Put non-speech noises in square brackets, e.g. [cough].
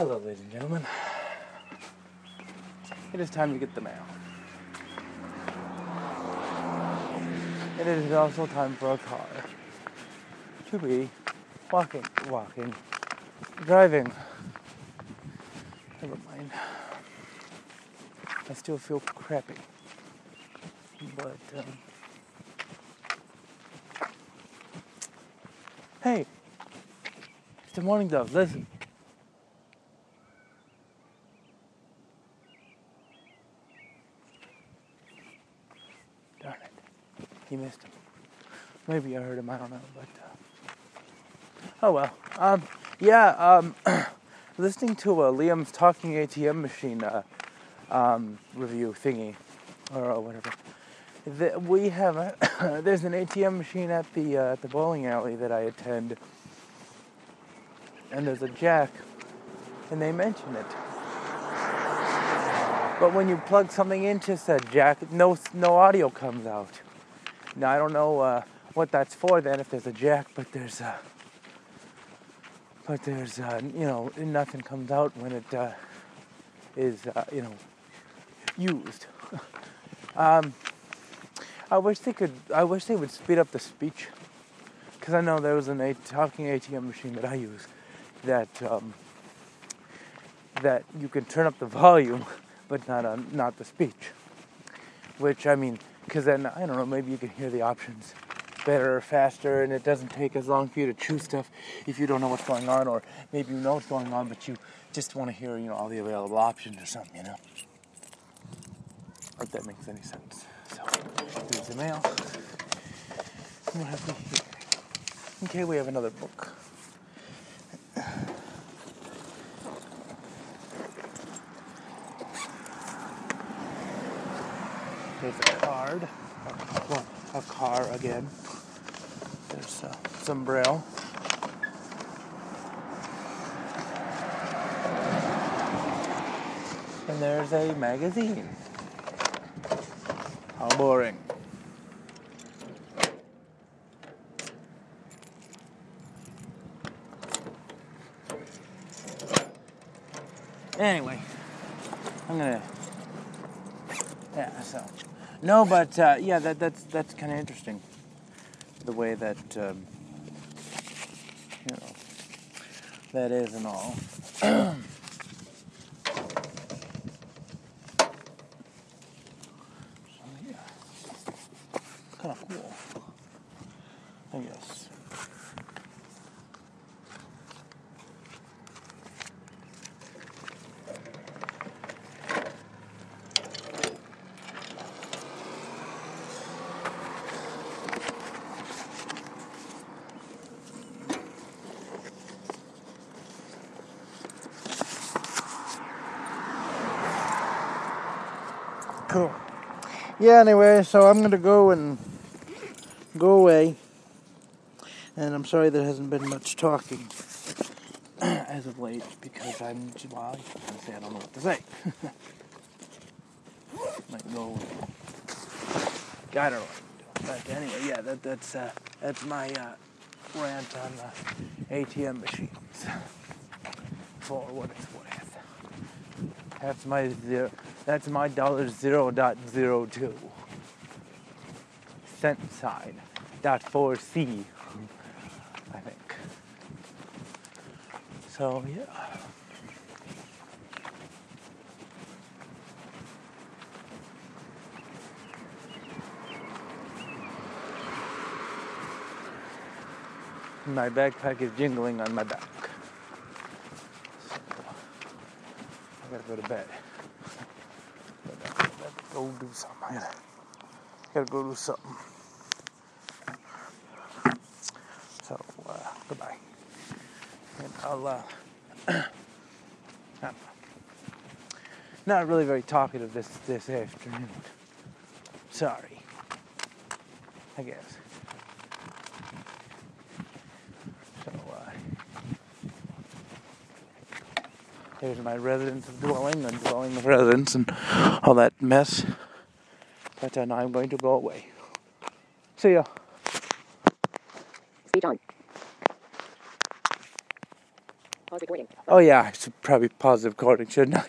Hello, ladies and gentlemen. It is time to get the mail. And it is also time for a car to be walking, walking, driving. Never mind. I still feel crappy. But, um, hey, it's the mourning dove. Listen. He missed him. Maybe I heard him, I don't know, but uh, oh well. Um, yeah, um, [clears throat] listening to uh, Liam's talking ATM machine uh, um, review thingy or uh, whatever. The, we have a, [coughs] there's an ATM machine at the uh, at the bowling alley that I attend, and there's a jack, and they mention it. But when you plug something into said jack, no no audio comes out. Now I don't know uh, what that's for then if there's a jack, but there's uh, but there's uh, you know nothing comes out when it uh, is uh, you know used. [laughs] um, I wish they could. I wish they would speed up the speech, because I know there was a talking ATM machine that I use that um, that you can turn up the volume, [laughs] but not on not the speech. Which I mean, because then I don't know. Maybe you can hear the options better or faster, and it doesn't take as long for you to choose stuff if you don't know what's going on, or maybe you know what's going on, but you just want to hear you know all the available options or something, you know. If that makes any sense. So here's the mail. What have we here? Okay, we have another book. There's a card. Well, a car again. There's uh, some braille. And there's a magazine. How boring. Anyway, I'm gonna. Yeah, so. No, but uh, yeah, that, that's that's kind of interesting. The way that um, you know that is and all. [coughs] Kind of cool, I guess. Cool. Yeah, anyway, so I'm going to go and go away. And I'm sorry there hasn't been much talking [clears throat] as of late because I'm, well, I say I don't know what to say. [laughs] Might go. I don't know. But anyway, yeah, that, that's uh, that's my uh, rant on the ATM machines [laughs] for what it's worth. That's my zero. That's my dollar zero dot zero two cent sign dot four C. I think. So yeah. My backpack is jingling on my back. So, I gotta go to bed. Gotta, go do something. I gotta, gotta go do something. So, uh, goodbye. And I'll, uh, not, [clears throat] not really very talkative this, this afternoon. Sorry. I guess. There's my residence of dwelling and dwelling of residence and all that mess. But uh, now I'm going to go away. See ya. Speech on. Pause recording. Oh yeah, I should probably pause the recording, shouldn't I?